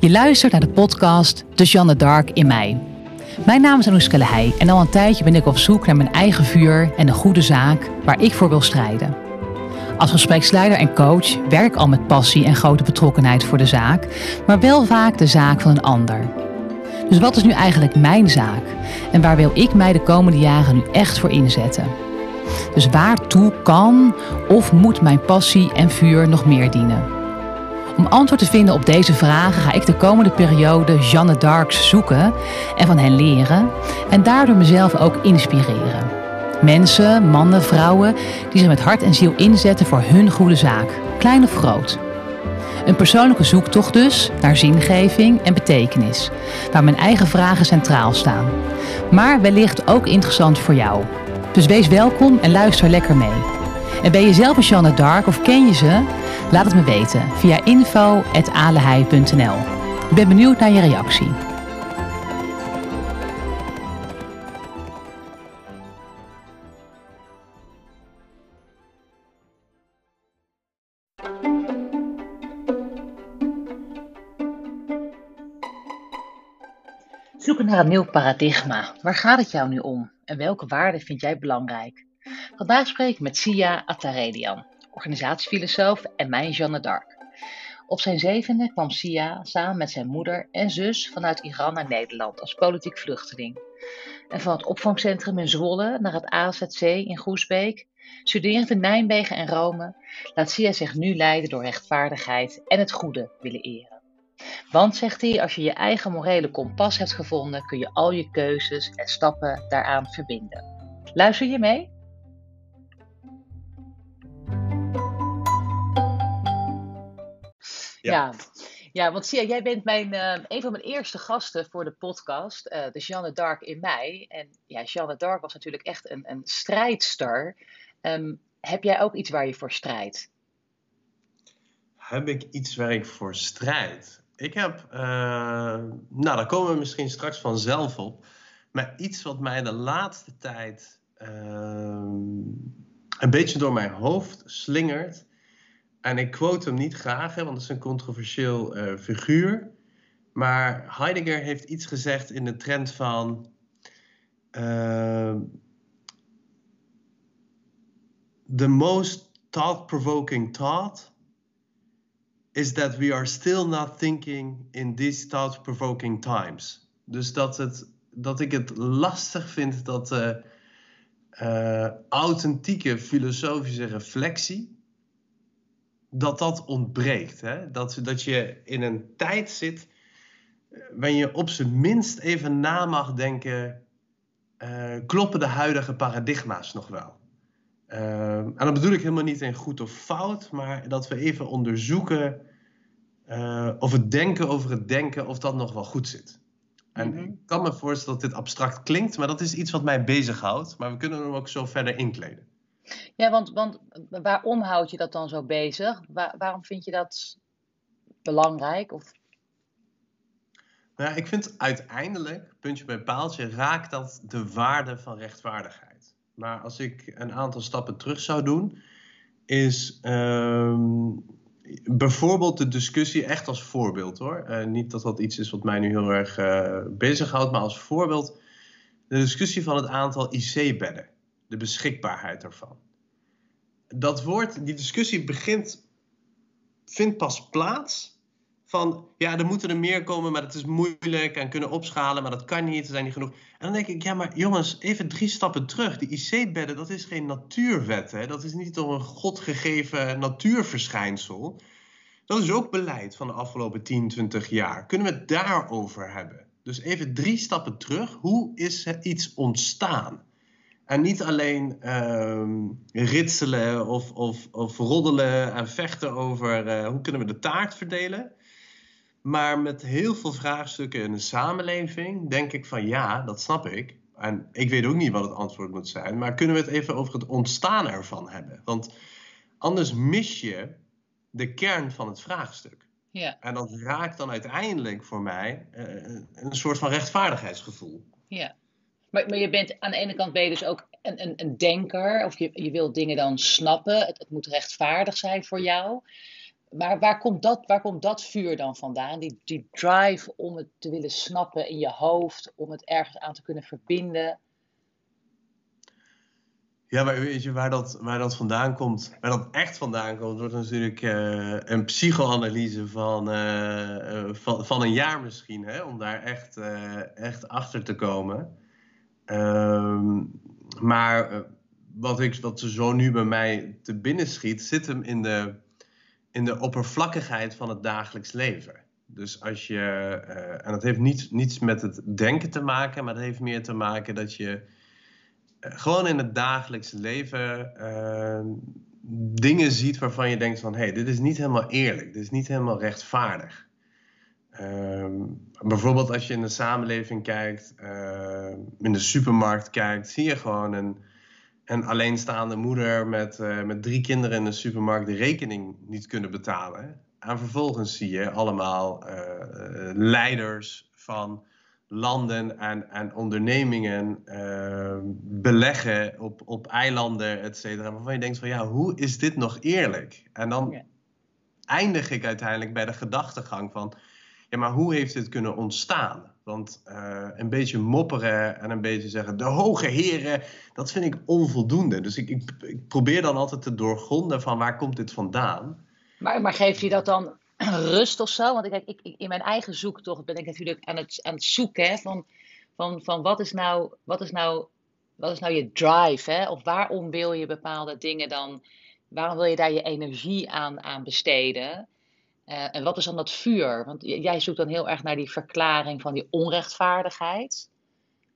Je luistert naar de podcast De Jeanne Dark in mij. Mijn naam is Anouska Lehey en al een tijdje ben ik op zoek naar mijn eigen vuur en een goede zaak waar ik voor wil strijden. Als gespreksleider en coach werk ik al met passie en grote betrokkenheid voor de zaak, maar wel vaak de zaak van een ander. Dus wat is nu eigenlijk mijn zaak en waar wil ik mij de komende jaren nu echt voor inzetten? Dus waartoe kan of moet mijn passie en vuur nog meer dienen? Om antwoord te vinden op deze vragen ga ik de komende periode Jeanne Darks zoeken en van hen leren en daardoor mezelf ook inspireren. Mensen, mannen, vrouwen die zich met hart en ziel inzetten voor hun goede zaak, klein of groot. Een persoonlijke zoektocht dus naar zingeving en betekenis, waar mijn eigen vragen centraal staan. Maar wellicht ook interessant voor jou. Dus wees welkom en luister lekker mee. En ben je zelf een Jeanne Dark of ken je ze? Laat het me weten via info.alehei.nl. Ik ben benieuwd naar je reactie. Zoeken naar een nieuw paradigma. Waar gaat het jou nu om? En welke waarden vind jij belangrijk? Vandaag spreek ik met Sia Attaredian, organisatiefilosoof en mijn Jeanne d'Arc. Op zijn zevende kwam Sia samen met zijn moeder en zus vanuit Iran naar Nederland als politiek vluchteling. En van het opvangcentrum in Zwolle naar het AZC in Groesbeek, studerend in Nijmegen en Rome, laat Sia zich nu leiden door rechtvaardigheid en het goede willen eren. Want, zegt hij, als je je eigen morele kompas hebt gevonden, kun je al je keuzes en stappen daaraan verbinden. Luister je mee? Ja. ja. want Sia, jij bent mijn, uh, een van mijn eerste gasten voor de podcast, uh, de Jeanne d'Arc in mei. En ja, Jeanne d'Arc was natuurlijk echt een, een strijdster. Um, heb jij ook iets waar je voor strijdt? Heb ik iets waar ik voor strijd? Ik heb, uh, nou daar komen we misschien straks vanzelf op. Maar iets wat mij de laatste tijd een beetje door mijn hoofd slingert en ik quote hem niet graag, want het is een controversieel uh, figuur. Maar Heidegger heeft iets gezegd in de trend van. Uh, the most thought-provoking thought is that we are still not thinking in these thought-provoking times. Dus dat, het, dat ik het lastig vind dat de uh, authentieke filosofische reflectie dat dat ontbreekt. Hè? Dat, dat je in een tijd zit waarin je op zijn minst even na mag denken: uh, kloppen de huidige paradigma's nog wel? Uh, en dat bedoel ik helemaal niet in goed of fout, maar dat we even onderzoeken uh, of het denken over het denken, of dat nog wel goed zit. En mm -hmm. ik kan me voorstellen dat dit abstract klinkt, maar dat is iets wat mij bezighoudt. Maar we kunnen hem ook zo verder inkleden. Ja, want, want waarom houd je dat dan zo bezig? Waar, waarom vind je dat belangrijk? Of... Nou ik vind uiteindelijk, puntje bij paaltje, raakt dat de waarde van rechtvaardigheid. Maar als ik een aantal stappen terug zou doen, is um, bijvoorbeeld de discussie, echt als voorbeeld hoor. Uh, niet dat dat iets is wat mij nu heel erg uh, bezighoudt, maar als voorbeeld de discussie van het aantal IC-bedden de beschikbaarheid ervan. Dat woord, die discussie begint, vindt pas plaats van, ja, er moeten er meer komen, maar het is moeilijk en kunnen opschalen, maar dat kan niet, er zijn niet genoeg. En dan denk ik, ja, maar jongens, even drie stappen terug. Die IC-bedden, dat is geen natuurwet, hè? dat is niet door een godgegeven natuurverschijnsel. Dat is ook beleid van de afgelopen 10, 20 jaar. Kunnen we het daarover hebben? Dus even drie stappen terug. Hoe is iets ontstaan? En niet alleen uh, ritselen of, of, of roddelen en vechten over uh, hoe kunnen we de taart verdelen. Maar met heel veel vraagstukken in de samenleving denk ik van ja, dat snap ik. En ik weet ook niet wat het antwoord moet zijn. Maar kunnen we het even over het ontstaan ervan hebben? Want anders mis je de kern van het vraagstuk. Ja. En dat raakt dan uiteindelijk voor mij uh, een soort van rechtvaardigheidsgevoel. Ja. Maar, maar je bent aan de ene kant ben je dus ook een, een, een denker, of je, je wilt dingen dan snappen. Het, het, moet rechtvaardig zijn voor jou. maar waar komt, dat, waar komt dat vuur dan vandaan? Die, die drive om het te willen snappen in je hoofd, om het ergens aan te kunnen verbinden? Ja, maar weet je, waar dat, dat vandaan komt, waar dat echt vandaan komt, wordt natuurlijk uh, een psychoanalyse van, uh, van, van een jaar misschien, hè, om daar echt, echt achter te komen. Ehm, maar wat, ik, wat ze zo nu bij mij te binnen schiet, zit hem in de, in de oppervlakkigheid van het dagelijks leven. Dus als je, en dat heeft niets, niets met het denken te maken, maar dat heeft meer te maken dat je gewoon in het dagelijks leven uh, dingen ziet waarvan je denkt van hé, hey, dit is niet helemaal eerlijk, dit is niet helemaal rechtvaardig. Uh, bijvoorbeeld als je in de samenleving kijkt, uh, in de supermarkt kijkt, zie je gewoon een, een alleenstaande moeder met, uh, met drie kinderen in de supermarkt de rekening niet kunnen betalen. En vervolgens zie je allemaal leiders van landen en, en ondernemingen uh, beleggen op, op eilanden, et cetera. Waarvan je denkt van ja, hoe is dit nog eerlijk? En dan eindig ik uiteindelijk bij de gedachtegang van ja, maar hoe heeft dit kunnen ontstaan? Want uh, een beetje mopperen en een beetje zeggen de hoge heren, dat vind ik onvoldoende. Dus ik, ik, ik probeer dan altijd te doorgronden van waar komt dit vandaan. Maar, maar geeft hij dat dan rust of zo. Want ik, ik, in mijn eigen zoektocht ben ik natuurlijk aan het, aan het zoeken hè, van, van, van wat, is nou, wat, is nou, wat is nou je drive? Hè? Of waarom wil je bepaalde dingen dan, waarom wil je daar je energie aan, aan besteden? Uh, en wat is dan dat vuur? Want jij zoekt dan heel erg naar die verklaring van die onrechtvaardigheid.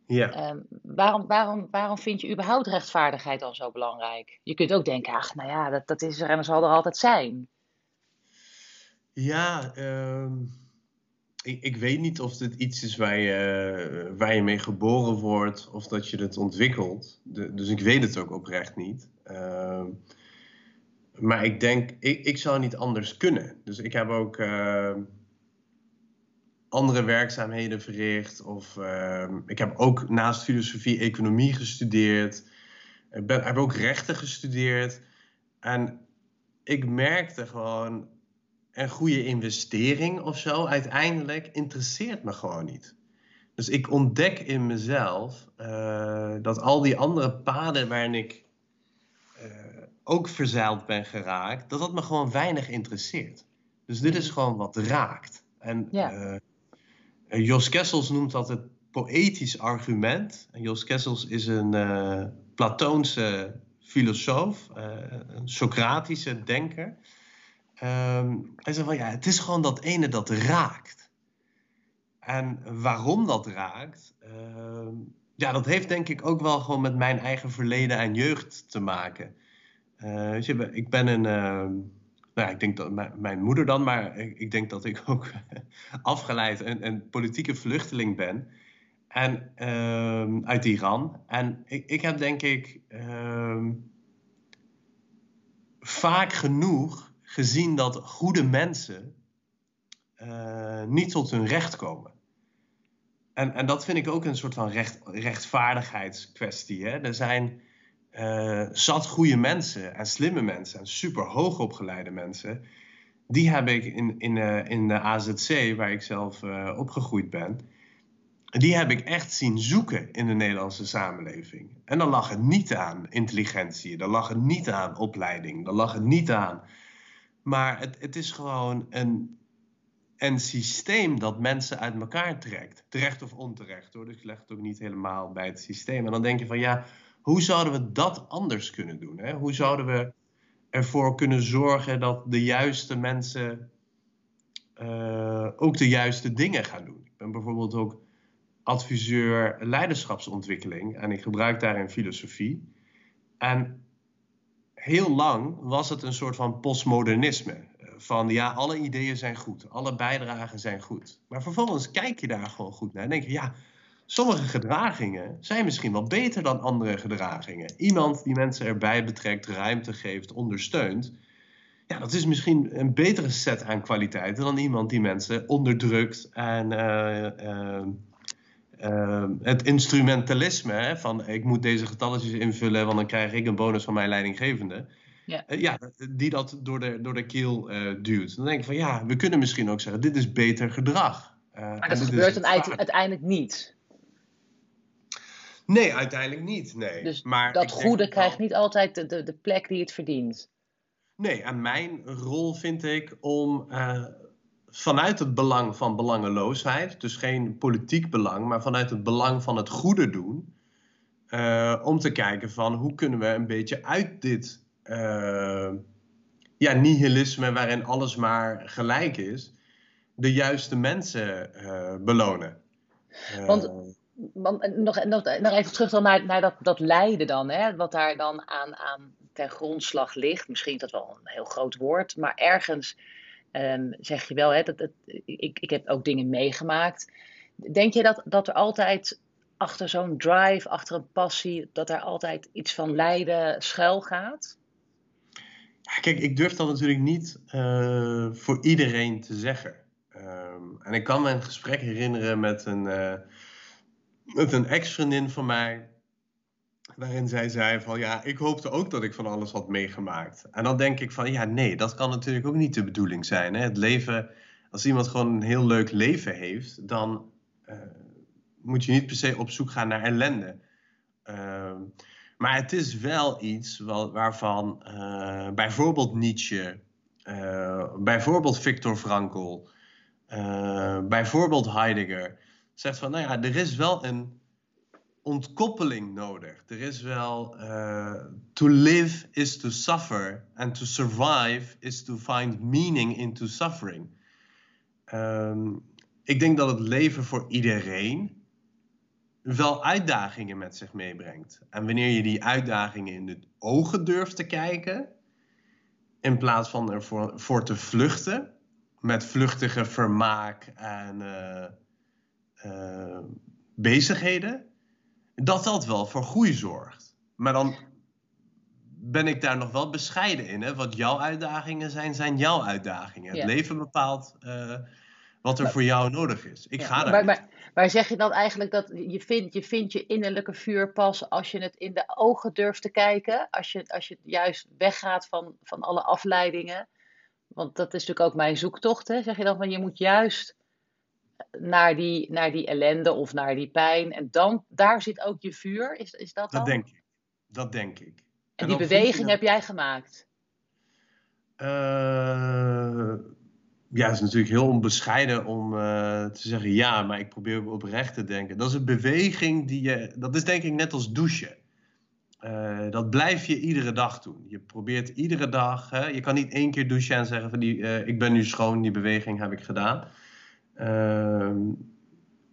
Ja. Uh, waarom, waarom, waarom vind je überhaupt rechtvaardigheid dan zo belangrijk? Je kunt ook denken, ach, nou ja, dat, dat is er en dat zal er altijd zijn. Ja, ehm, ik, ik, weet niet of dit iets is waar je, waar je mee geboren wordt of dat je het ontwikkelt. dus ik weet het ook oprecht niet. Ehm, maar ik denk, ik, ik zou niet anders kunnen. Dus ik heb ook ehm, andere werkzaamheden verricht. Of ik heb ook naast filosofie economie gestudeerd. Ik heb ook rechten gestudeerd. En ik merkte gewoon een goede investering of zo, uiteindelijk interesseert me gewoon niet. Dus ik ontdek in mezelf uh, dat al die andere paden waarin ik ook verzeild ben geraakt, dat dat me gewoon weinig interesseert. Dus dit is gewoon wat raakt. En ja. uh, Jos Kessels noemt dat het poëtisch argument. En Jos Kessels is een Platoonse filosoof, een Socratische denker. Um, hij zei van ja, het is gewoon dat ene dat raakt. En waarom dat raakt, uh, ja, dat heeft denk ik ook wel gewoon met mijn eigen verleden en jeugd te maken. Je, ik ben een, uh, nou, ik denk dat mijn, moeder dan, maar ik, denk dat ik ook afgeleid een, een politieke vluchteling ben. En ehm, uit Iran. En ik, ik heb denk ik ehm, vaak genoeg gezien dat goede mensen uh, niet tot hun recht komen. En, en dat vind ik ook een soort van recht, rechtvaardigheidskwestie. Hè? Er zijn uh, zat goede mensen en slimme mensen en super hoogopgeleide mensen. Die heb ik in, in, uh, in de AZC, waar ik zelf opgegroeid ben, die heb ik echt zien zoeken in de Nederlandse samenleving. En dan lag het niet aan intelligentie, dan lag het niet aan opleiding, dan lag het niet aan maar het, het is gewoon een, een systeem dat mensen uit elkaar trekt. Terecht of onterecht hoor. Dus je legt het ook niet helemaal bij het systeem. En dan denk je van ja, hoe zouden we dat anders kunnen doen? Hè? Hoe zouden we ervoor kunnen zorgen dat de juiste mensen uh, ook de juiste dingen gaan doen? Ik ben bijvoorbeeld ook adviseur leiderschapsontwikkeling en ik gebruik daarin filosofie. En heel lang was het een soort van postmodernisme. Van ja, alle ideeën zijn goed, alle bijdragen zijn goed. Maar vervolgens kijk je daar gewoon goed naar en denk je, ja, sommige gedragingen zijn misschien wel beter dan andere gedragingen. Iemand die mensen erbij betrekt, ruimte geeft, ondersteunt. Ja, dat is misschien een betere set aan kwaliteiten dan iemand die mensen onderdrukt en uh, uh, uh, het instrumentalisme hè, van ik moet deze getalletjes invullen, want dan krijg ik een bonus van mijn leidinggevende. ja. ja die dat door de, door de keel duwt. Dan denk ik van ja, we kunnen misschien ook zeggen, dit is beter gedrag. maar dat gebeurt dan uiteindelijk niet. Nee, uiteindelijk niet. Nee. Dus maar dat goede krijgt niet altijd de, de, de, plek die het verdient. Nee, en mijn rol vind ik om uh, vanuit het belang van belangeloosheid, dus geen politiek belang, maar vanuit het belang van het goede doen, uh, om te kijken van hoe kunnen we een beetje uit dit uh, ja, nihilisme waarin alles maar gelijk is, de juiste mensen belonen. Want, nog, nog, even terug dan naar, naar dat, dat lijden dan, hè, wat daar dan aan, aan ten grondslag ligt. Misschien is dat wel een heel groot woord, maar ergens um, zeg je wel, hè, dat, ik, ik heb ook dingen meegemaakt. Denk je dat, dat er altijd achter zo'n drive, achter een passie, dat er altijd iets van lijden schuil gaat? Ja, kijk, ik durf dat natuurlijk niet uh, voor iedereen te zeggen. Um, en ik kan me een gesprek herinneren met een, uh, met een ex-vriendin van mij. Waarin zij zei van ja, ik hoopte ook dat ik van alles had meegemaakt. En dan denk ik van ja, nee, dat kan natuurlijk ook niet de bedoeling zijn. Hè? Het leven, als iemand gewoon een heel leuk leven heeft, dan uh, moet je niet per se op zoek gaan naar ellende. Uh, maar het is wel iets waarvan uh, bijvoorbeeld Nietzsche, uh, bijvoorbeeld Viktor Frankl, bijvoorbeeld Heidegger zegt van nou ja, er is wel een ontkoppeling nodig. Er is wel uh, to live is to suffer and to survive is to find meaning into suffering. Um, ik denk dat het leven voor iedereen wel uitdagingen met zich meebrengt. En wanneer je die uitdagingen in de ogen durft te kijken, in plaats van ervoor voor te vluchten, met vluchtige vermaak en uh, uh, bezigheden, dat dat wel voor groei zorgt. Maar dan ben ik daar nog wel bescheiden in. Hè? Wat jouw uitdagingen zijn, zijn jouw uitdagingen. Het leven bepaalt uh, wat er voor jou nodig is. Ik ga daar. Maar, maar, maar, zeg je dan eigenlijk dat je vindt, je vindt je innerlijke vuur pas als je het in de ogen durft te kijken? Als je, als je juist weggaat van, van alle afleidingen? Want dat is natuurlijk ook mijn zoektocht. Hè? Zeg je dan van je moet juist naar die, naar die ellende of naar die pijn. En dan, daar zit ook je vuur. Is, is dat dan? Dat denk ik. Dat denk ik. En, die beweging heb jij gemaakt? Uh, ja, het is natuurlijk heel onbescheiden om uh, te zeggen ja, maar ik probeer oprecht te denken. Dat is een beweging die je, dat is denk ik net als douchen. Uh, dat blijf je iedere dag doen. Je probeert iedere dag, hè, je kan niet één keer douchen en zeggen van die, ik ben nu schoon, die beweging heb ik gedaan. Ehm,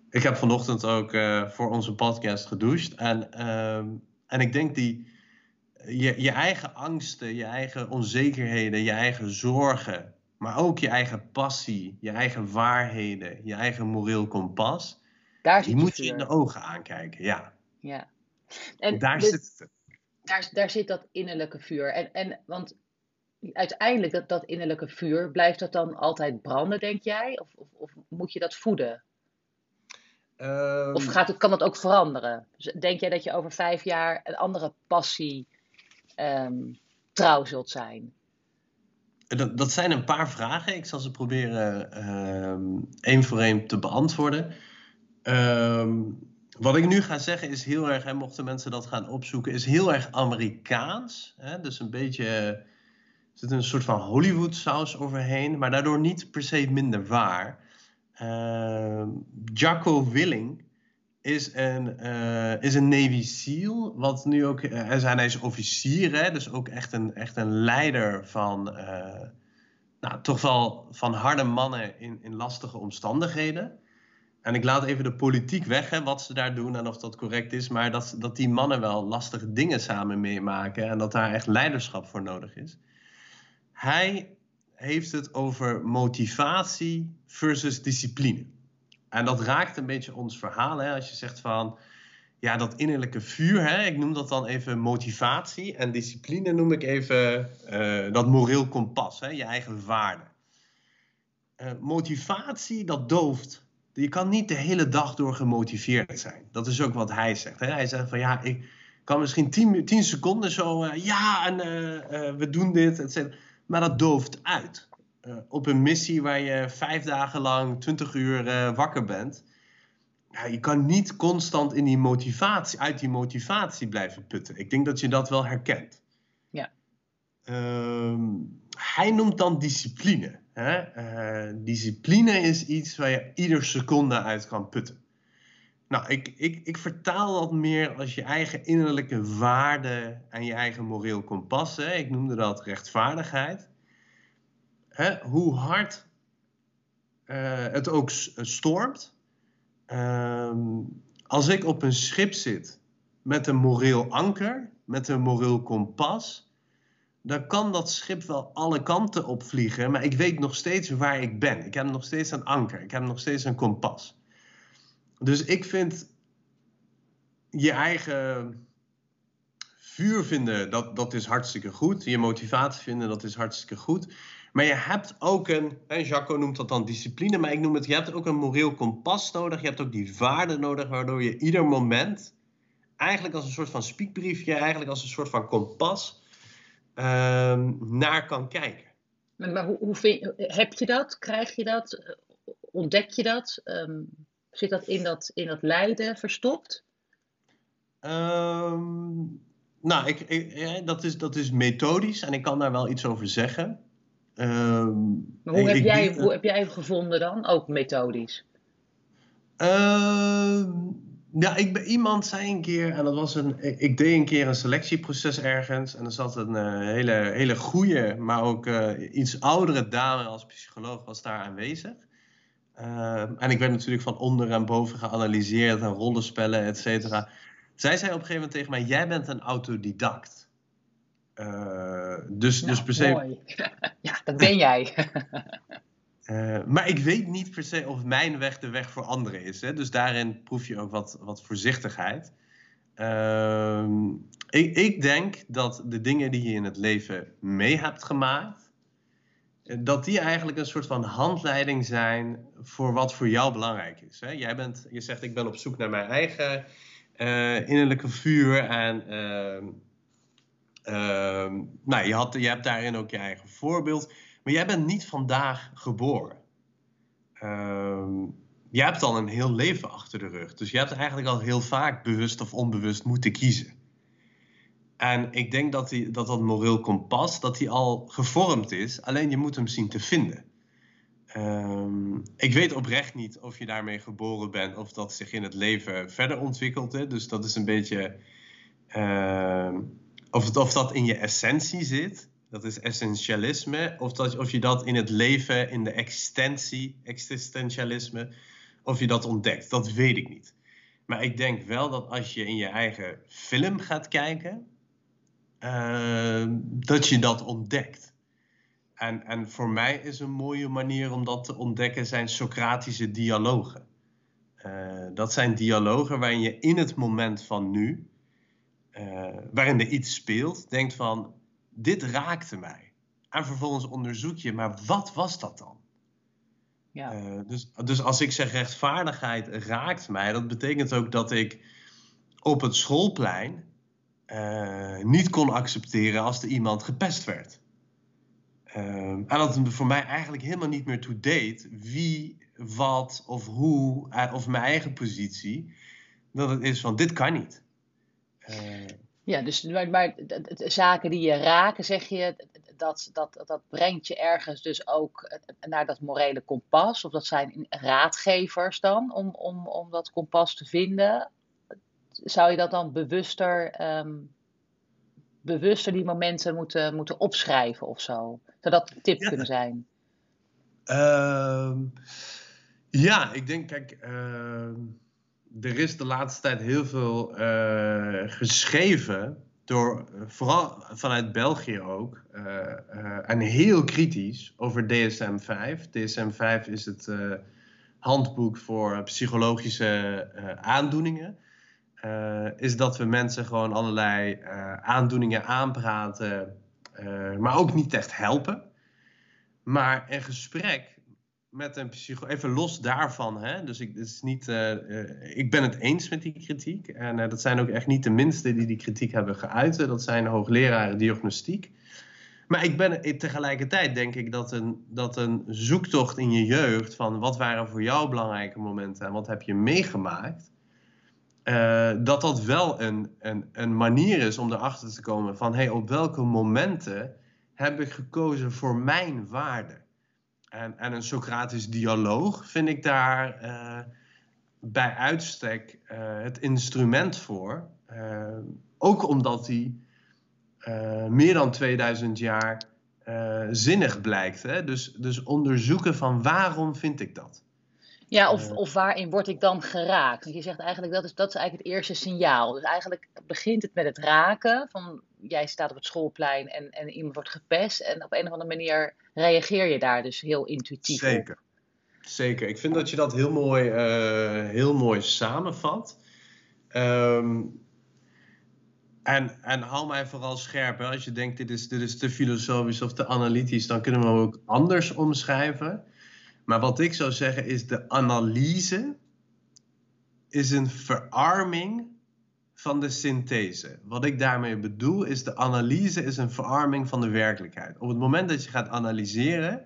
ik heb vanochtend ook uh, voor onze podcast gedoucht. En, uh, en ik denk die, je, je eigen angsten, je eigen onzekerheden, je eigen zorgen, maar ook je eigen passie, je eigen waarheden, je eigen moreel kompas, Daar die moet je in de ogen aankijken. Ja. ja. En daar zit het. Daar, daar zit dat innerlijke vuur. En, en, want uiteindelijk, dat, dat innerlijke vuur, blijft dat dan altijd branden, denk jij? Of, of, of moet je dat voeden? Um, of gaat het, kan dat ook veranderen? Dus denk jij dat je over vijf jaar een andere passie um, trouw zult zijn? Dat, dat, zijn een paar vragen. Ik zal ze proberen um, één voor één te beantwoorden. wat ik nu ga zeggen is heel erg, en mochten mensen dat gaan opzoeken, is heel erg Amerikaans. Hè? Dus een beetje zit een soort van Hollywood saus overheen, maar daardoor niet per se minder waar. Uh, Willing is een, uh, is een Navy SEAL, wat nu ook, uh, hij is officier, hè, dus ook echt een, echt een leider van, uh, nou, toch wel van harde mannen in, in lastige omstandigheden. En ik laat even de politiek weg, hè, wat ze daar doen en of dat correct is, maar dat, dat die mannen wel lastige dingen samen meemaken en dat daar echt leiderschap voor nodig is. Hij heeft het over motivatie versus discipline. En dat raakt een beetje ons verhaal. Hè? Als je zegt van, ja, dat innerlijke vuur, hè? ik noem dat dan even motivatie. En discipline noem ik even uh, dat moreel kompas, hè? je eigen waarde. Uh, motivatie, dat dooft. Je kan niet de hele dag door gemotiveerd zijn. Dat is ook wat hij zegt. Hè? Hij zegt van, ja, ik, kan misschien 10, 10 seconden zo, ja, en we doen dit, et cetera. Maar dat dooft uit. op een missie waar je vijf dagen lang, 20 uur wakker bent. Ja, je kan niet constant in die motivatie, uit die motivatie blijven putten. Ik denk dat je dat wel herkent. Ja. Ehm, hij noemt dan discipline. Hè? Eh, discipline is iets waar je ieder seconde uit kan putten. Nou, ik, ik, ik vertaal dat meer als je eigen innerlijke waarde en je eigen moreel kompas. Hè? Ik noemde dat rechtvaardigheid. Hè? Hoe hard uh, het ook stormt. Ehm, als ik op een schip zit met een moreel anker, met een moreel kompas dan kan dat schip wel alle kanten op vliegen, maar ik weet nog steeds waar ik ben. Ik heb nog steeds een anker, ik heb nog steeds een kompas. Dus ik vind je eigen vuur vinden, dat, dat is hartstikke goed. Je motivatie vinden, dat is hartstikke goed. Maar je hebt ook een, en Jaco noemt dat dan discipline, maar ik noem het, je hebt ook een moreel kompas nodig. Je hebt ook die waarden nodig, waardoor je ieder moment, eigenlijk als een soort van spiekbriefje, eigenlijk als een soort van kompas, Ehm, naar kan kijken. Maar, hoe, hoe heb je dat? Krijg je dat? Ontdek je dat? Um, zit dat in dat, in dat lijden verstopt? Um, nou, ik, ik, dat, is, dat is methodisch en ik kan daar wel iets over zeggen. maar hoe, heb jij, hoe heb jij gevonden dan? Ook methodisch? Ja, ik ben, iemand zei een keer, en dat was een, ik deed een keer een selectieproces ergens. En er zat een uh, hele, hele goede, maar ook uh, iets oudere dame als psycholoog was daar aanwezig. Uh, en ik werd natuurlijk van onder en boven geanalyseerd en rollenspellen, et cetera. Zij zei op een gegeven moment tegen mij, jij bent een autodidact. dus, nou, dus per se... Mooi. ja, dat ben jij. Eh, maar ik weet niet per se of mijn weg de weg voor anderen is. Hè? Dus daarin proef je ook wat, wat voorzichtigheid. Ehm, ik, ik, denk dat de dingen die je in het leven mee hebt gemaakt, dat die eigenlijk een soort van handleiding zijn voor wat voor jou belangrijk is. Hè? Jij bent, je zegt ik ben op zoek naar mijn eigen uh, innerlijke vuur en ehm, ehm, nou, je, had, je hebt daarin ook je eigen voorbeeld. Maar jij bent niet vandaag geboren. Uh, je hebt al een heel leven achter de rug. Dus je hebt eigenlijk al heel vaak bewust of onbewust moeten kiezen. En ik denk dat die, dat, dat moreel kompas, dat die al gevormd is. Alleen je moet hem zien te vinden. Ehm, ik weet oprecht niet of je daarmee geboren bent of dat zich in het leven verder ontwikkelt. Dus dat is een beetje. Uh, of, of dat in je essentie zit dat is essentialisme, of, dat, of je dat in het leven, in de existentie, existentialisme, of je dat ontdekt, dat weet ik niet. Maar ik denk wel dat als je in je eigen film gaat kijken, uh, dat je dat ontdekt. En, en voor mij is een mooie manier om dat te ontdekken zijn Socratische dialogen. Uh, dat zijn dialogen waarin je in het moment van nu, uh, waarin er iets speelt, denkt van dit raakte mij. En vervolgens onderzoek je, maar wat was dat dan? Ja. Uh, dus, dus als ik zeg rechtvaardigheid raakt mij, dat betekent ook dat ik op het schoolplein uh, niet kon accepteren als er iemand gepest werd. Uh, en dat het voor mij eigenlijk helemaal niet meer toe deed wie, wat of hoe, of mijn eigen positie. Dat het is van dit kan niet. Ja, dus maar, maar zaken die je raken, zeg je, dat, dat, dat brengt je ergens dus ook naar dat morele kompas. Of dat zijn raadgevers dan, om, om, om dat kompas te vinden. Zou je dat dan bewuster, um, bewuster die momenten moeten, moeten opschrijven of zo? Zou dat een tip kunnen zijn? Uh, ja, ik denk, kijk. Uh er is de laatste tijd heel veel uh, geschreven, door, vooral vanuit België ook, uh, uh, en heel kritisch over DSM-5. DSM-5 is het handboek voor psychologische aandoeningen. Is dat we mensen gewoon allerlei aandoeningen aanpraten, maar ook niet echt helpen. Maar een gesprek met een psycholoog, even los daarvan, hè? dus ik, is niet, ik ben het eens met die kritiek. En dat zijn ook echt niet de minste die die kritiek hebben geuit. Dat zijn hoogleraren diagnostiek. Maar ik ben tegelijkertijd denk ik dat een, dat een zoektocht in je jeugd van wat waren voor jou belangrijke momenten en wat heb je meegemaakt, dat dat wel een, een, manier is om erachter te komen van hey, op welke momenten heb ik gekozen voor mijn waarden. En, en een Socratisch dialoog vind ik daar uh, bij uitstek uh, het instrument voor. Ook omdat die meer dan 2000 jaar zinnig blijkt. Hè? Dus, dus onderzoeken van waarom vind ik dat. Ja, of, of waarin word ik dan geraakt? Want je zegt eigenlijk dat is, dat is eigenlijk het eerste signaal. Dus eigenlijk begint het met het raken. Van jij staat op het schoolplein en, en iemand wordt gepest. En op een of andere manier reageer je daar dus heel intuïtief Zeker. op. Zeker. Ik vind dat je dat heel mooi, uh, heel mooi samenvat. Um, en, en hou mij vooral scherp. Hè. Als je denkt dit is, dit is te filosofisch of te analytisch, dan kunnen we hem ook anders omschrijven. Maar wat ik zou zeggen is de analyse is een verarming van de synthese. Wat ik daarmee bedoel is de analyse is een verarming van de werkelijkheid. Op het moment dat je gaat analyseren,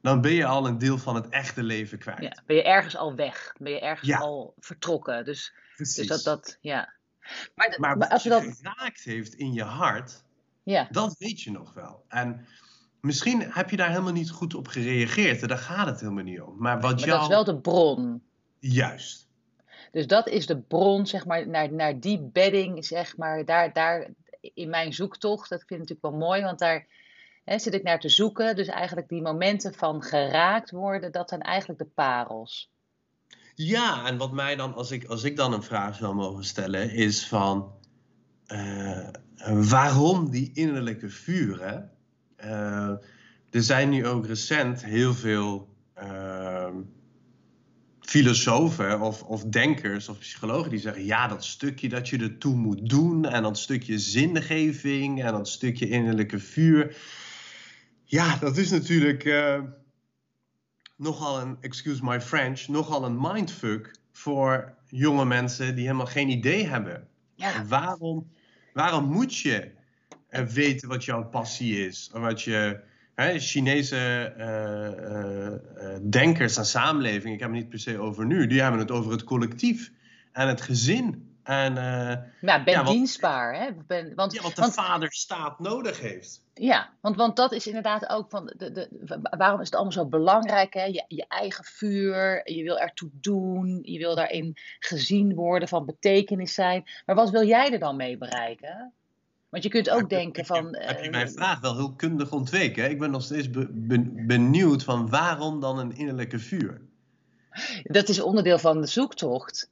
dan ben je al een deel van het echte leven kwijt. Ja, ben je ergens al weg, ben je ergens al vertrokken. Dus, dus dat, dat, ja. Maar, als je dat geraakt heeft in je hart, ja. dat weet je nog wel. En misschien heb je daar helemaal niet goed op gereageerd. Daar gaat het helemaal niet om. Maar, wat maar jou... dat is wel de bron. Juist. Dus dat is de bron, zeg maar, naar, naar die bedding, zeg maar, daar, daar in mijn zoektocht. Dat vind ik natuurlijk wel mooi, want daar hè, zit ik naar te zoeken. Dus eigenlijk die momenten van geraakt worden, dat zijn eigenlijk de parels. Ja, en wat mij dan, als ik, als ik dan een vraag zou mogen stellen, is van uh, waarom die innerlijke vuren? Uh, er zijn nu ook recent heel veel uh, filosofen of, of denkers of psychologen die zeggen: ja, dat stukje dat je ertoe moet doen en dat stukje zingeving en dat stukje innerlijke vuur. Ja, dat is natuurlijk uh, nogal een, excuse my French, nogal een mindfuck voor jonge mensen die helemaal geen idee hebben. Ja. Waarom, waarom moet je weten wat jouw passie is? Of wat je Hè, Chinese uh, uh, denkers en samenleving, ik heb het niet per se over nu, die hebben het over het collectief en het gezin. En, ja, ben ja, wat, dienstbaar. Hè? Ben, want, ja, wat de want, vader staat nodig heeft. Ja, want, want dat is inderdaad ook van. De, de, waarom is het allemaal zo belangrijk? Hè? Je, je eigen vuur, je wil ertoe doen, je wil daarin gezien worden, van betekenis zijn. Maar wat wil jij er dan mee bereiken? Want je kunt ook denken van... Heb, heb je mijn vraag wel heel kundig ontweken? Ik ben nog steeds benieuwd van waarom dan een innerlijke vuur? Dat is onderdeel van de zoektocht.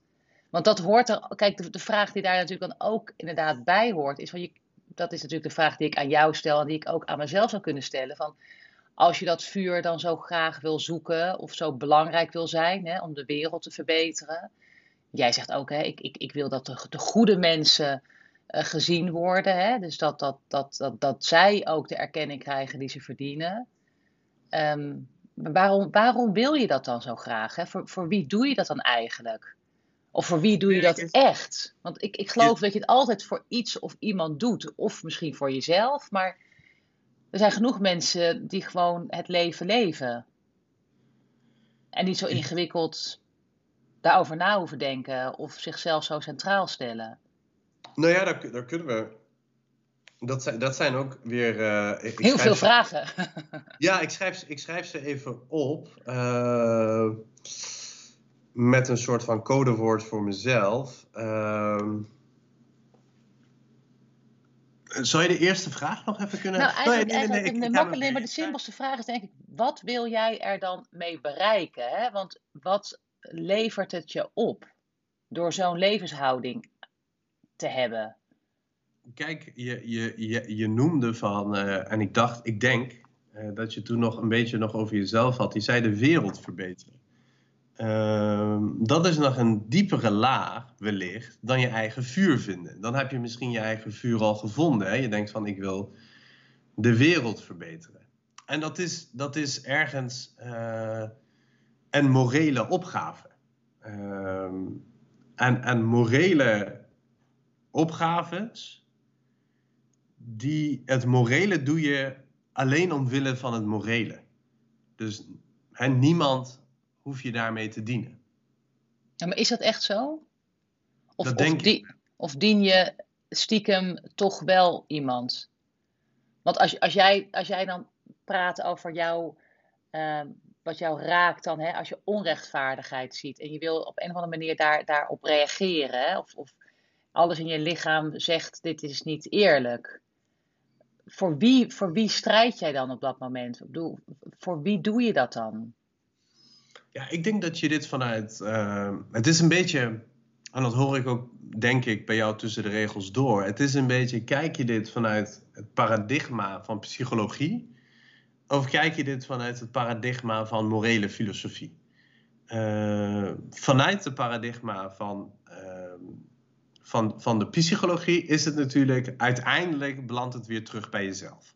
Want dat hoort er... Kijk, de, de vraag die daar natuurlijk dan ook inderdaad bij hoort... is van je, dat is natuurlijk de vraag die ik aan jou stel... en die ik ook aan mezelf zou kunnen stellen. Van, als je dat vuur dan zo graag wil zoeken... of zo belangrijk wil zijn hè, om de wereld te verbeteren... Jij zegt ook, hè, ik, ik, ik wil dat de, de goede mensen eh, gezien worden. Hè? Dus dat, dat, dat, dat, dat zij ook de erkenning krijgen die ze verdienen. Um, waarom, waarom wil je dat dan zo graag? Hè? Voor, voor wie doe je dat dan eigenlijk? Of voor wie doe je dat echt? Want ik, ik geloof dat je het altijd voor iets of iemand doet. Of misschien voor jezelf. Maar er zijn genoeg mensen die gewoon het leven leven. En niet zo ingewikkeld daarover na hoeven denken. Of zichzelf zo centraal stellen. Nou ja, daar, daar kunnen we. Dat zijn, dat zijn ook weer. Uh, ik, Heel veel vragen. ja, ik schrijf, ik schrijf ze even op. Uh, met een soort van codewoord voor mezelf. Uh, zou je de eerste vraag nog even kunnen... Nou, eigenlijk, nee, nee, nee, eigenlijk maar de simpelste vraag is denk ik... wat wil jij er dan mee bereiken? Hè? Want wat levert het je op door zo'n levenshouding te hebben. Kijk, je, je, je, je noemde van, uh, en ik dacht, ik denk uh, dat je toen nog een beetje nog over jezelf had. Die zei de wereld verbeteren. Uh, dat is nog een diepere laag, wellicht, dan je eigen vuur vinden. Dan heb je misschien je eigen vuur al gevonden. Hè? Je denkt van, ik wil de wereld verbeteren. En dat is, dat is ergens uh, en morele opgave. Ehm, en, en morele opgaves, die, het morele doe je alleen omwille van het morele. Dus hè, niemand hoef je daarmee te dienen. Ja, maar is dat echt zo? Of, Dat of, denk ik. die- of dien je stiekem toch wel iemand? Want als, als, jij, als jij dan praat over jou, ehm, wat jou raakt dan, hè, als je onrechtvaardigheid ziet en je wil op een of andere manier daar, daarop reageren, hè, of, of alles in je lichaam zegt dit is niet eerlijk. Voor wie, voor wie strijd jij dan op dat moment? Voor wie doe je dat dan? Ja, ik denk dat je dit vanuit. eh, het is een beetje. En dat hoor ik ook, denk ik, bij jou tussen de regels door. Het is een beetje. Kijk je dit vanuit het paradigma van psychologie? Of kijk je dit vanuit het paradigma van morele filosofie? Eh, vanuit het paradigma van, ehm, van, van de psychologie is het natuurlijk. Uiteindelijk belandt het weer terug bij jezelf.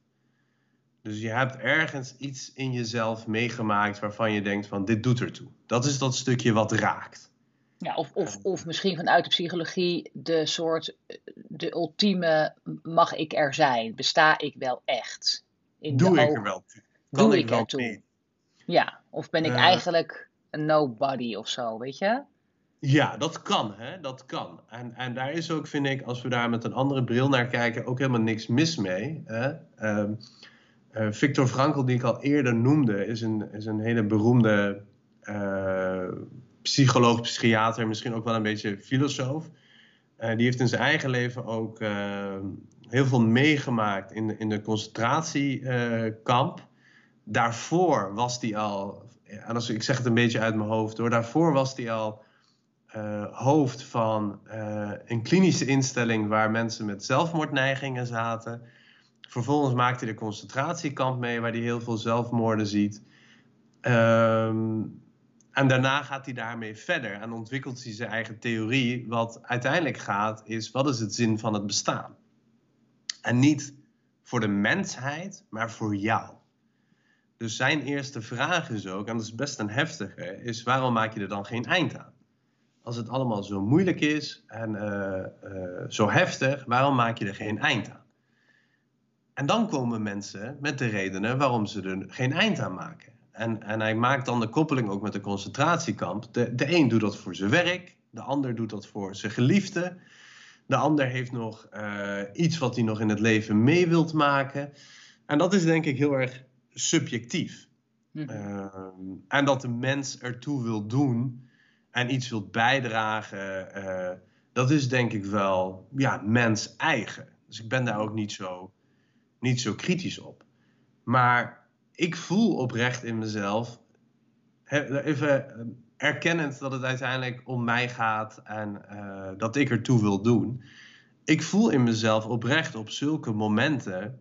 Dus je hebt ergens iets in jezelf meegemaakt waarvan je denkt van dit doet ertoe. Dat is dat stukje wat raakt. Ja, of, of, of misschien vanuit de psychologie de soort, de ultieme mag ik er zijn? Besta ik wel echt? In Doe de ik ogen- er wel toe? Doe ik wel ertoe? mee? Ja, of ben ik Eh. eigenlijk een nobody of zo, weet je? Ja, dat kan, hè? Dat kan. En, en daar is ook, vind ik, als we daar met een andere bril naar kijken, ook helemaal niks mis mee. Hè? Ehm, eh, Viktor Frankl, die ik al eerder noemde, is een, is een hele beroemde eh, psycholoog, psychiater, misschien ook wel een beetje filosoof. Eh, die heeft in zijn eigen leven ook eh, heel veel meegemaakt in de, in de concentratiekamp. Daarvoor was hij al, en als, ik zeg het een beetje uit mijn hoofd hoor, daarvoor was hij al eh, hoofd van eh, een klinische instelling waar mensen met zelfmoordneigingen zaten. Vervolgens maakte hij de concentratiekamp mee, waar hij heel veel zelfmoorden ziet. Ehm, en daarna gaat hij daarmee verder en ontwikkelt hij zijn eigen theorie. Wat uiteindelijk gaat, is wat is het zin van het bestaan? En niet voor de mensheid, maar voor jou. Dus zijn eerste vraag is ook, en dat is best een heftige, is waarom maak je er dan geen eind aan? Als het allemaal zo moeilijk is en eh, eh, zo heftig, waarom maak je er geen eind aan? En dan komen mensen met de redenen waarom ze er geen eind aan maken. En, en hij maakt dan de koppeling ook met de concentratiekamp. De, de een doet dat voor zijn werk, de ander doet dat voor zijn geliefde. De ander heeft nog eh, iets wat hij nog in het leven mee wilt maken. En dat is denk ik heel erg subjectief. Mhm. Ehm, en dat de mens ertoe wil doen en iets wil bijdragen, eh, dat is denk ik wel ja, mens eigen. Dus ik ben daar ook niet zo, niet zo kritisch op. Maar ik voel oprecht in mezelf, even eh, erkennend dat het uiteindelijk om mij gaat en eh, dat ik ertoe wil doen. Ik voel in mezelf oprecht op zulke momenten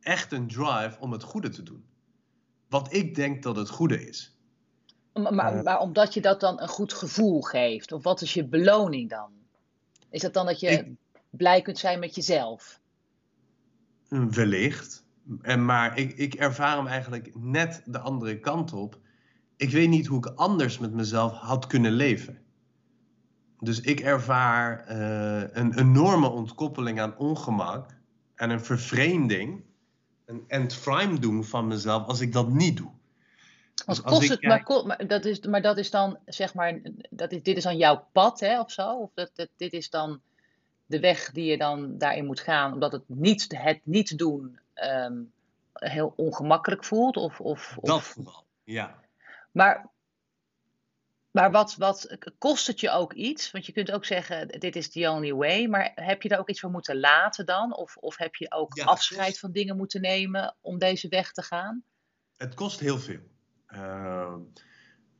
echt een drive om het goede te doen. Wat ik denk dat het goede is. Maar, omdat je dat dan een goed gevoel geeft, of wat is je beloning dan? Is dat dan dat je Ik- blij kunt zijn met jezelf? Wellicht. En, maar ik, ik ervaar hem eigenlijk net de andere kant op. Ik weet niet hoe ik anders met mezelf had kunnen leven. Dus ik ervaar eh, een enorme ontkoppeling aan ongemak en een vervreemding, een entframe doen van mezelf als ik dat niet doe. Want als kost het, kijk- maar, dat is, maar dat is dan, zeg maar, dat is, dit is dan jouw pad, hè, of zo? Of dat, dat, dit is dan de weg die je dan daarin moet gaan, omdat het niet, het niet doen ehm, heel ongemakkelijk voelt? Of, of, of, Dat vooral, ja. Maar, maar wat, wat kost het je ook iets? Want je kunt ook zeggen, dit is the only way. Maar heb je daar ook iets voor moeten laten dan? Of, of heb je ook Ja, afscheid kost- van dingen moeten nemen om deze weg te gaan? Het kost heel veel. Ehm,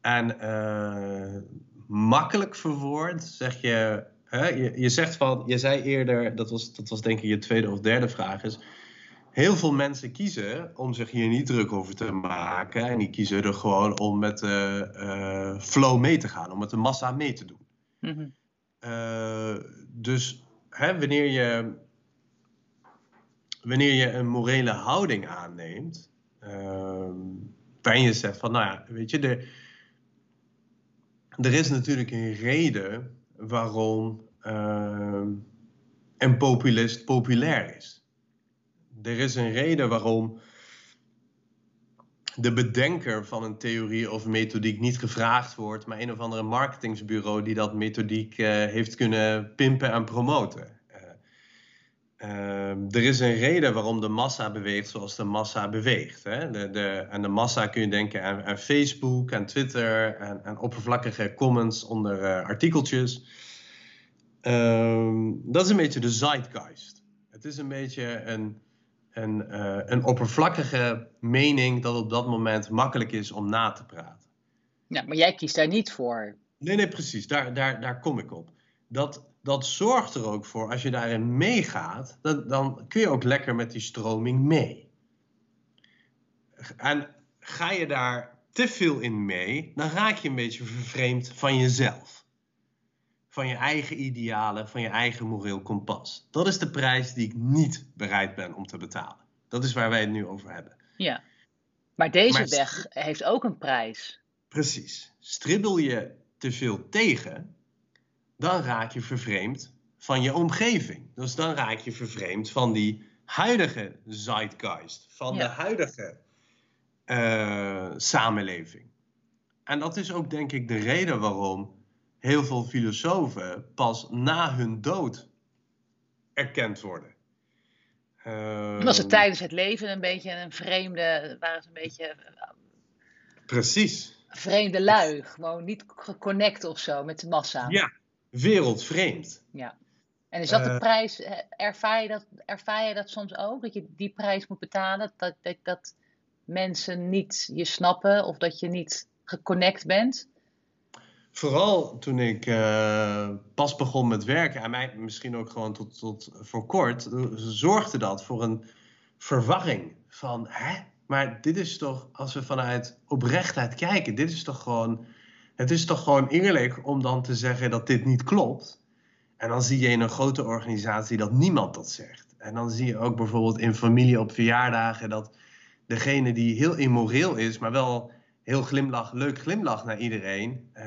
en eh, makkelijk verwoord zeg je, hè, je. Je zegt van, je zei eerder, dat was, dat was denk ik je tweede of derde vraag, is. Heel veel mensen kiezen om zich hier niet druk over te maken. En die kiezen er gewoon om met de eh, flow mee te gaan, om met de massa mee te doen. Mhm. Eh, dus hè, wanneer, je, wanneer je een morele houding aanneemt, ehm, waarin je zegt van, nou ja, weet je, er, is natuurlijk een reden waarom uh, een populist populair is. Er is een reden waarom de bedenker van een theorie of methodiek niet gevraagd wordt, maar een of andere marketingsbureau die dat methodiek uh, heeft kunnen pimpen en promoten. Uh, er is een reden waarom de massa beweegt zoals de massa beweegt. Hè? De, de, en de massa kun je denken aan, aan Facebook, aan Twitter, en, en oppervlakkige comments onder uh, artikeltjes. Ehm, dat is een beetje de zeitgeist. Het is een beetje een, een, uh, een oppervlakkige mening dat op dat moment makkelijk is om na te praten. Ja, maar jij kiest daar niet voor. Nee, nee, precies. Daar, daar, daar kom ik op. Dat, dat zorgt er ook voor, als je daarin meegaat, dat, dan kun je ook lekker met die stroming mee. En ga je daar te veel in mee, dan raak je een beetje vervreemd van jezelf van je eigen idealen, van je eigen moreel kompas. Dat is de prijs die ik niet bereid ben om te betalen. Dat is waar wij het nu over hebben. Ja, maar deze maar, weg heeft ook een prijs. Precies. Stribbel je te veel tegen, dan raak je vervreemd van je omgeving. Dus dan raak je vervreemd van die huidige zeitgeist, van ja. de huidige uh, samenleving. En dat is ook denk ik de reden waarom heel veel filosofen pas na hun dood erkend worden. Uh, was het tijdens het leven een beetje een vreemde, waren ze een beetje. Precies. Vreemde lui, gewoon niet geconnect of zo met de massa. Ja, wereldvreemd. Ja. En is dat de prijs, ervaar je dat, ervaar je dat soms ook? Dat je die prijs moet betalen? Dat, dat, dat mensen niet je snappen of dat je niet geconnect bent? Vooral toen ik uh, pas begon met werken, en mij misschien ook gewoon tot, tot voor kort, zorgde dat voor een verwarring van, hè, maar dit is toch, als we vanuit oprechtheid kijken, dit is toch gewoon, het is toch gewoon eerlijk om dan te zeggen dat dit niet klopt. En dan zie je in een grote organisatie dat niemand dat zegt. En dan zie je ook bijvoorbeeld in familie op verjaardagen dat degene die heel immoreel is, maar wel heel glimlach, leuk glimlach naar iedereen, uh,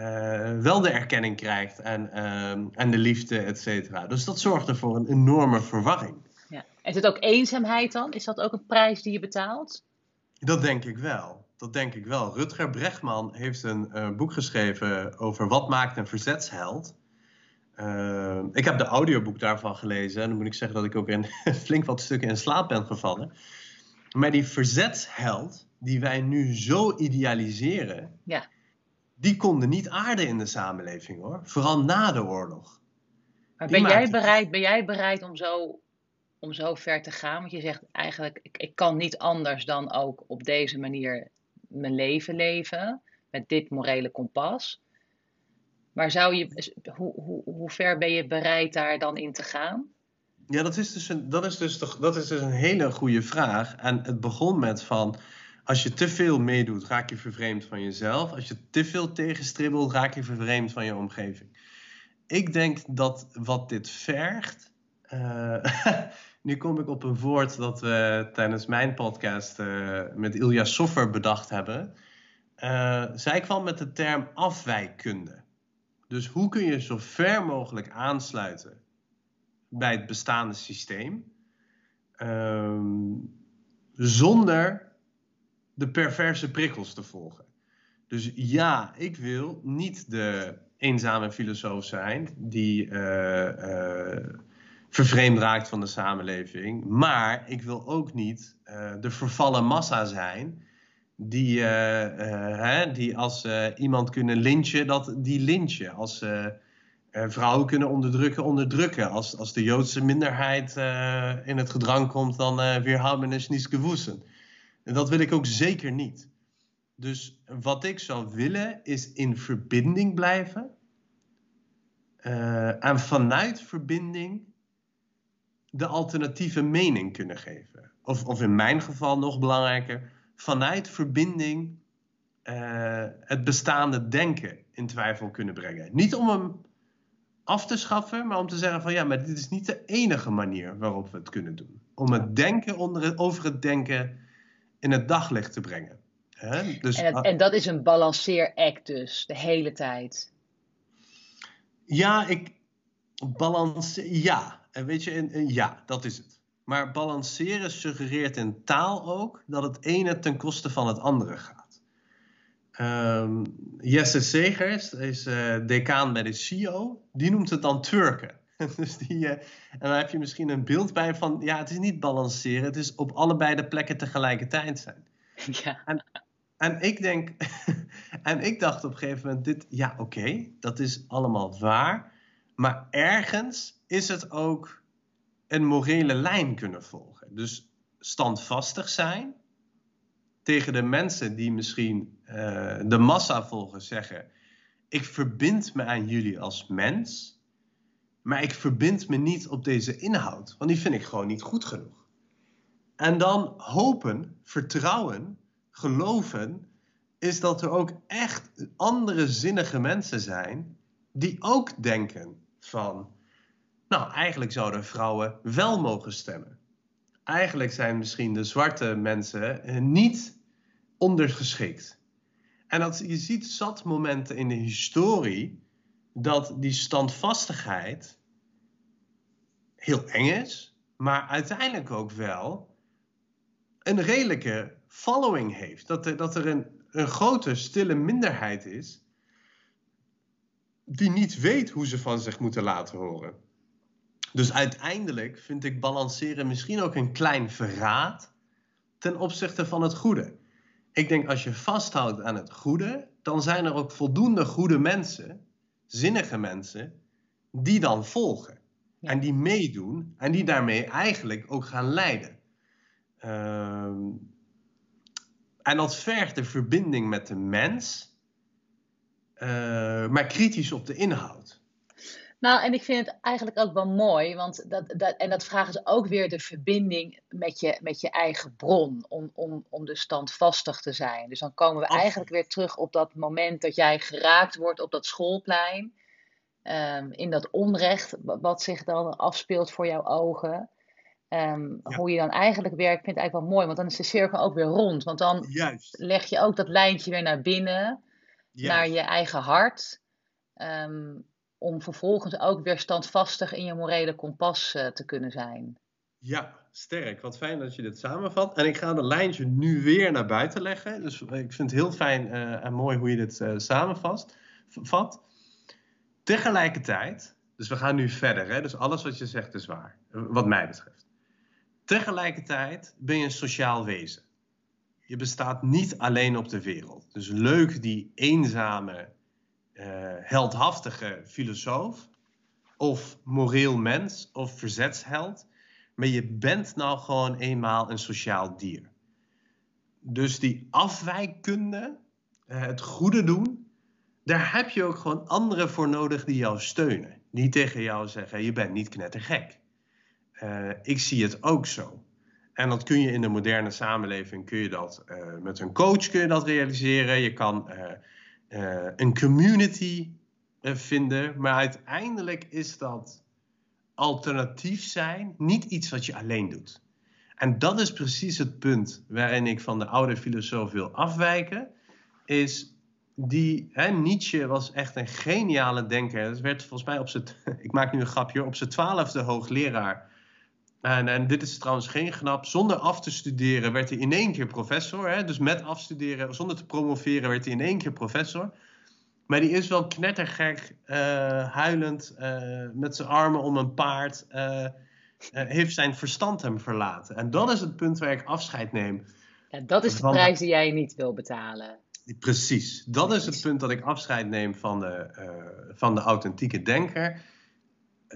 wel de erkenning krijgt en, uh, en de liefde, et cetera. Dus dat zorgt er voor een enorme verwarring. Ja. Is het ook eenzaamheid dan? Is dat ook een prijs die je betaalt? Dat denk ik wel. Dat denk ik wel. Rutger Bregman heeft een uh, boek geschreven over wat maakt een verzetsheld. Uh, ik heb de audioboek daarvan gelezen. En dan moet ik zeggen dat ik ook in flink wat stukken in slaap ben gevallen. Maar die verzetsheld, die wij nu zo idealiseren, ja. die konden niet aarden in de samenleving hoor. Vooral na de oorlog. Maar ben jij, bereid, ben jij bereid om zo, om zo ver te gaan? Want je zegt eigenlijk, ik, ik kan niet anders dan ook op deze manier mijn leven leven. Met dit morele kompas. Maar zou je, hoe, hoe, hoe ver ben je bereid daar dan in te gaan? Ja, dat is, dus een, dat, is dus toch, dat is dus een hele goede vraag. En het begon met van, als je te veel meedoet, raak je vervreemd van jezelf. Als je te veel tegenstribbelt, raak je vervreemd van je omgeving. Ik denk dat wat dit vergt. Uh, nu kom ik op een woord dat we tijdens mijn podcast uh, met Ilja Soffer bedacht hebben. Uh, zij kwam met de term afwijkkunde. Dus hoe kun je zo ver mogelijk aansluiten bij het bestaande systeem, um, zonder de perverse prikkels te volgen. Dus ja, ik wil niet de eenzame filosoof zijn die uh, vervreemd raakt van de samenleving, maar ik wil ook niet uh, de vervallen massa zijn die, hè, die als iemand kunnen lynchen, dat die lynchen. Als vrouwen kunnen onderdrukken, onderdrukken. Als, als de Joodse minderheid in het gedrang komt, dan uh, niet gewoesen. En dat wil ik ook zeker niet. Dus wat ik zou willen is in verbinding blijven. Uh, en vanuit verbinding de alternatieve mening kunnen geven. Of, of in mijn geval nog belangrijker, vanuit verbinding uh, het bestaande denken in twijfel kunnen brengen. Niet om hem af te schaffen, maar om te zeggen van ja, maar dit is niet de enige manier waarop we het kunnen doen. Om het denken onder het, over het denken in het daglicht te brengen. Hè? Dus, en, en dat is een balanceeract dus, de hele tijd. Ja, ik balans. Ja, en weet je, en, ja, dat is het. Maar balanceren suggereert in taal ook dat het ene ten koste van het andere gaat. Um, Jesse Segers is uh, decaan bij de CIO, die noemt het dan turken. dus die, uh, en dan heb je misschien een beeld bij van, ja, het is niet balanceren, het is op allebei de plekken tegelijkertijd zijn. Ja. En, en ik denk, en ik dacht op een gegeven moment, dit, ja, oké, dat is allemaal waar. Maar ergens is het ook een morele lijn kunnen volgen. Dus standvastig zijn tegen de mensen die misschien uh, de massa volgen zeggen: Ik verbind me aan jullie als mens, maar ik verbind me niet op deze inhoud, want die vind ik gewoon niet goed genoeg. En dan hopen, vertrouwen, geloven, is dat er ook echt andere zinnige mensen zijn die ook denken van, nou eigenlijk zouden vrouwen wel mogen stemmen. Eigenlijk zijn misschien de zwarte mensen eh, niet ondergeschikt. En dat, je ziet zat momenten in de historie dat die standvastigheid heel eng is, maar uiteindelijk ook wel een redelijke following heeft. Dat er, dat er een, een grote stille minderheid is die niet weet hoe ze van zich moeten laten horen. Dus uiteindelijk vind ik balanceren misschien ook een klein verraad ten opzichte van het goede. Ik denk als je vasthoudt aan het goede, dan zijn er ook voldoende goede mensen, zinnige mensen, die dan volgen. En die meedoen en die daarmee eigenlijk ook gaan leiden. Ehm, en dat vergt de verbinding met de mens maar kritisch op de inhoud. Nou, en ik vind het eigenlijk ook wel mooi, want dat, dat, en dat vragen ze ook weer de verbinding met je, met je eigen bron, om, om, om dus standvastig te zijn. Dus dan komen we eigenlijk weer terug op dat moment dat jij geraakt wordt op dat schoolplein, um, in dat onrecht wat zich dan afspeelt voor jouw ogen. Um, ja. Hoe je dan eigenlijk werkt, vind ik eigenlijk wel mooi, want dan is de cirkel ook weer rond. Want dan Juist. leg je ook dat lijntje weer naar binnen naar je eigen hart. Um, om vervolgens ook weer standvastig in je morele kompas uh, te kunnen zijn. Ja, sterk. Wat fijn dat je dit samenvat. En ik ga dat lijntje nu weer naar buiten leggen. Dus ik vind het heel fijn uh, en mooi hoe je dit uh, samenvat. Vat. Tegelijkertijd, dus we gaan nu verder, hè? dus alles wat je zegt is waar, wat mij betreft. Tegelijkertijd ben je een sociaal wezen je bestaat niet alleen op de wereld. Dus leuk die eenzame, uh, heldhaftige filosoof, of moreel mens, of verzetsheld. Maar je bent nou gewoon eenmaal een sociaal dier. Dus die afwijkkunde, uh, het goede doen, daar heb je ook gewoon anderen voor nodig die jou steunen. Niet tegen jou zeggen, je bent niet knettergek. Uh, ik zie het ook zo. En dat kun je in de moderne samenleving, kun je dat uh, met een coach kun je dat realiseren. Je kan uh, uh, een community vinden, maar uiteindelijk is dat alternatief zijn niet iets wat je alleen doet. En dat is precies het punt waarin ik van de oude filosoof wil afwijken, is die, hè, Nietzsche was echt een geniale denker. Dat werd volgens mij op zijn, ik maak nu een grapje, op zijn twaalfde hoogleraar en, en, dit is trouwens geen grap. Zonder af te studeren werd hij in één keer professor. Hè? Dus met afstuderen, zonder te promoveren, werd hij in één keer professor. Maar die is wel knettergek, uh, huilend, uh, met zijn armen om een paard. Uh, heeft zijn verstand hem verlaten. En dat is het punt waar ik afscheid neem. Ja, dat is de prijs die jij niet wil betalen. Precies. Dat is het punt dat ik afscheid neem van de, van de authentieke denker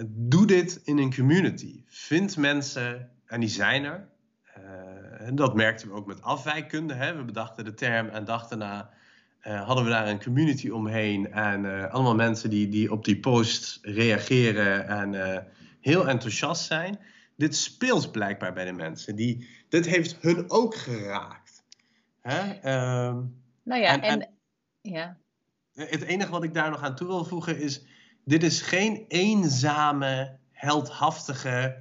doe dit in een community. Vind mensen, en die zijn er. Uh, en dat merkten we ook met afwijkkunde. Hè? We bedachten de term en dachten na. Uh, hadden we daar een community omheen. En uh, allemaal mensen die, die op die post reageren en heel enthousiast zijn. Dit speelt blijkbaar bij de mensen. Die, dit heeft hun ook geraakt. Hè? Ehm, nou ja, en, en, en ja. Het enige wat ik daar nog aan toe wil voegen is dit is geen eenzame, heldhaftige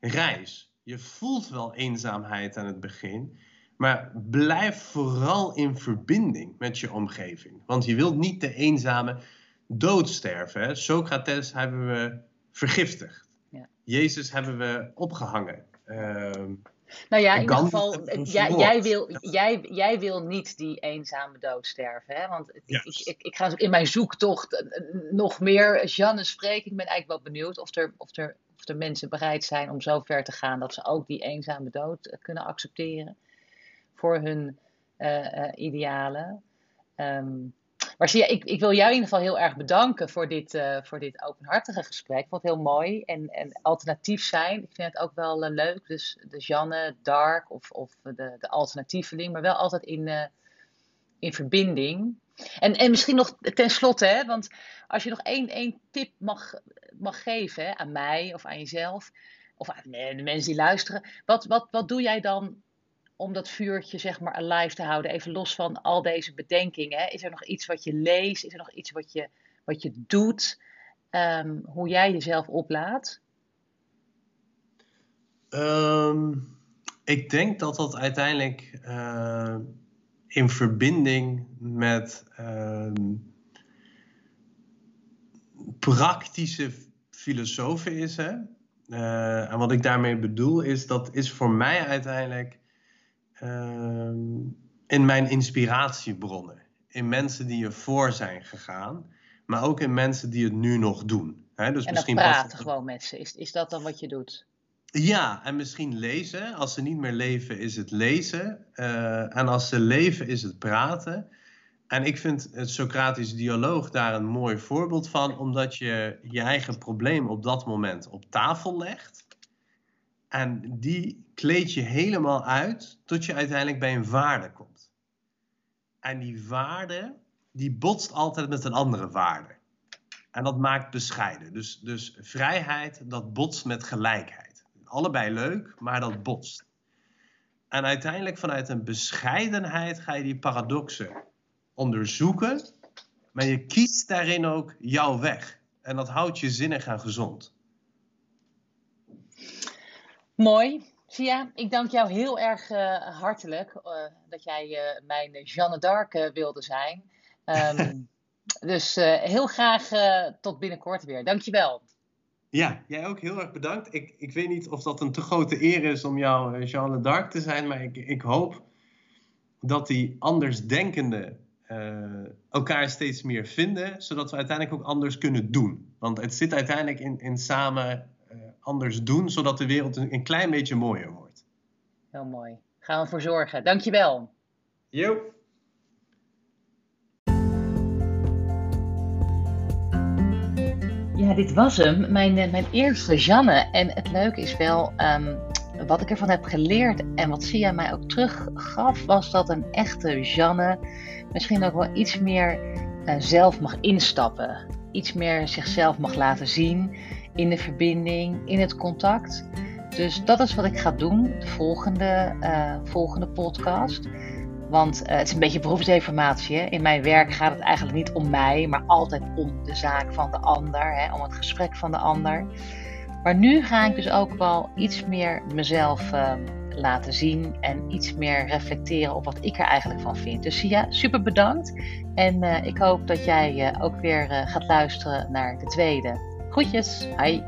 reis. Je voelt wel eenzaamheid aan het begin, Maar blijf vooral in verbinding met je omgeving. Want je wilt niet de eenzame doodsterven. Hè? Socrates hebben we vergiftigd. Ja. Jezus hebben we opgehangen. Ehm, nou ja, in ieder geval, jij, jij, wil, jij, jij wil niet die eenzame dood sterven. Hè? Want ik, ik, ik, ga in mijn zoektocht nog meer Janne spreken. Ik ben eigenlijk wel benieuwd of er, of, er, of er mensen bereid zijn om zo ver te gaan dat ze ook die eenzame dood eh, kunnen accepteren voor hun uh, uh, idealen. Um, maar je, ik, ik wil jou in ieder geval heel erg bedanken voor dit, uh, voor dit openhartige gesprek. Ik vond heel mooi en, en alternatief zijn. Ik vind het ook wel uh, leuk. Dus, dus Janne, Dark of, of de, de alternatieveling, maar wel altijd in, uh, in verbinding. En, en misschien nog tenslotte, hè, want als je nog één, één tip mag, mag geven hè, aan mij of aan jezelf, of aan de mensen die luisteren, wat, wat, wat doe jij dan om dat vuurtje zeg maar alive te houden, even los van al deze bedenkingen? Is er nog iets wat je leest? Is er nog iets wat je, wat je doet? Um, hoe jij jezelf oplaat? Um, ik denk dat dat uiteindelijk uh, in verbinding met uh, praktische filosofen is. Hè? Uh, en wat ik daarmee bedoel is, dat is voor mij uiteindelijk Ehm, in mijn inspiratiebronnen. In mensen die ervoor zijn gegaan, maar ook in mensen die het nu nog doen. He, dus en misschien praten gewoon met ze. Is, is dat dan wat je doet? Ja, en misschien lezen. Als ze niet meer leven, is het lezen. Uh, en als ze leven, is het praten. En ik vind het Socratische dialoog daar een mooi voorbeeld van, omdat je je eigen probleem op dat moment op tafel legt. En die kleed je helemaal uit tot je uiteindelijk bij een waarde komt. En die waarde, die botst altijd met een andere waarde. En dat maakt bescheiden. Dus, dus vrijheid, dat botst met gelijkheid. Allebei leuk, maar dat botst. En uiteindelijk vanuit een bescheidenheid ga je die paradoxen onderzoeken. Maar je kiest daarin ook jouw weg. En dat houdt je zinnig en gezond. Mooi. Sia, ik dank jou heel erg uh, hartelijk uh, dat jij uh, mijn Jeanne d'Arc wilde zijn. Um, dus heel graag tot binnenkort weer. Dankjewel. Ja, jij ook heel erg bedankt. Ik, ik weet niet of dat een te grote eer is om jou Jeanne d'Arc te zijn, maar ik, ik hoop dat die andersdenkenden elkaar steeds meer vinden, zodat we uiteindelijk ook anders kunnen doen. Want het zit uiteindelijk in, in samen anders doen, zodat de wereld een, een klein beetje mooier wordt. Heel mooi. Gaan we voor zorgen. Dankjewel. Jo. Ja, dit was hem. Mijn, eh, mijn eerste Janne. En het leuke is wel, um, wat ik ervan heb geleerd en wat Sia mij ook teruggaf, was dat een echte Janne misschien ook wel iets meer uh, zelf mag instappen. Iets meer zichzelf mag laten zien in de verbinding, in het contact. Dus dat is wat ik ga doen, de volgende, uh, volgende podcast. Want uh, het is een beetje beroepsinformatie. Hè? In mijn werk gaat het eigenlijk niet om mij, maar altijd om de zaak van de ander, hè? om het gesprek van de ander. Maar nu ga ik dus ook wel iets meer mezelf uh, laten zien en iets meer reflecteren op wat ik er eigenlijk van vind. Dus ja, super bedankt. En ik hoop dat jij ook weer gaat luisteren naar de tweede. Groetjes, hi!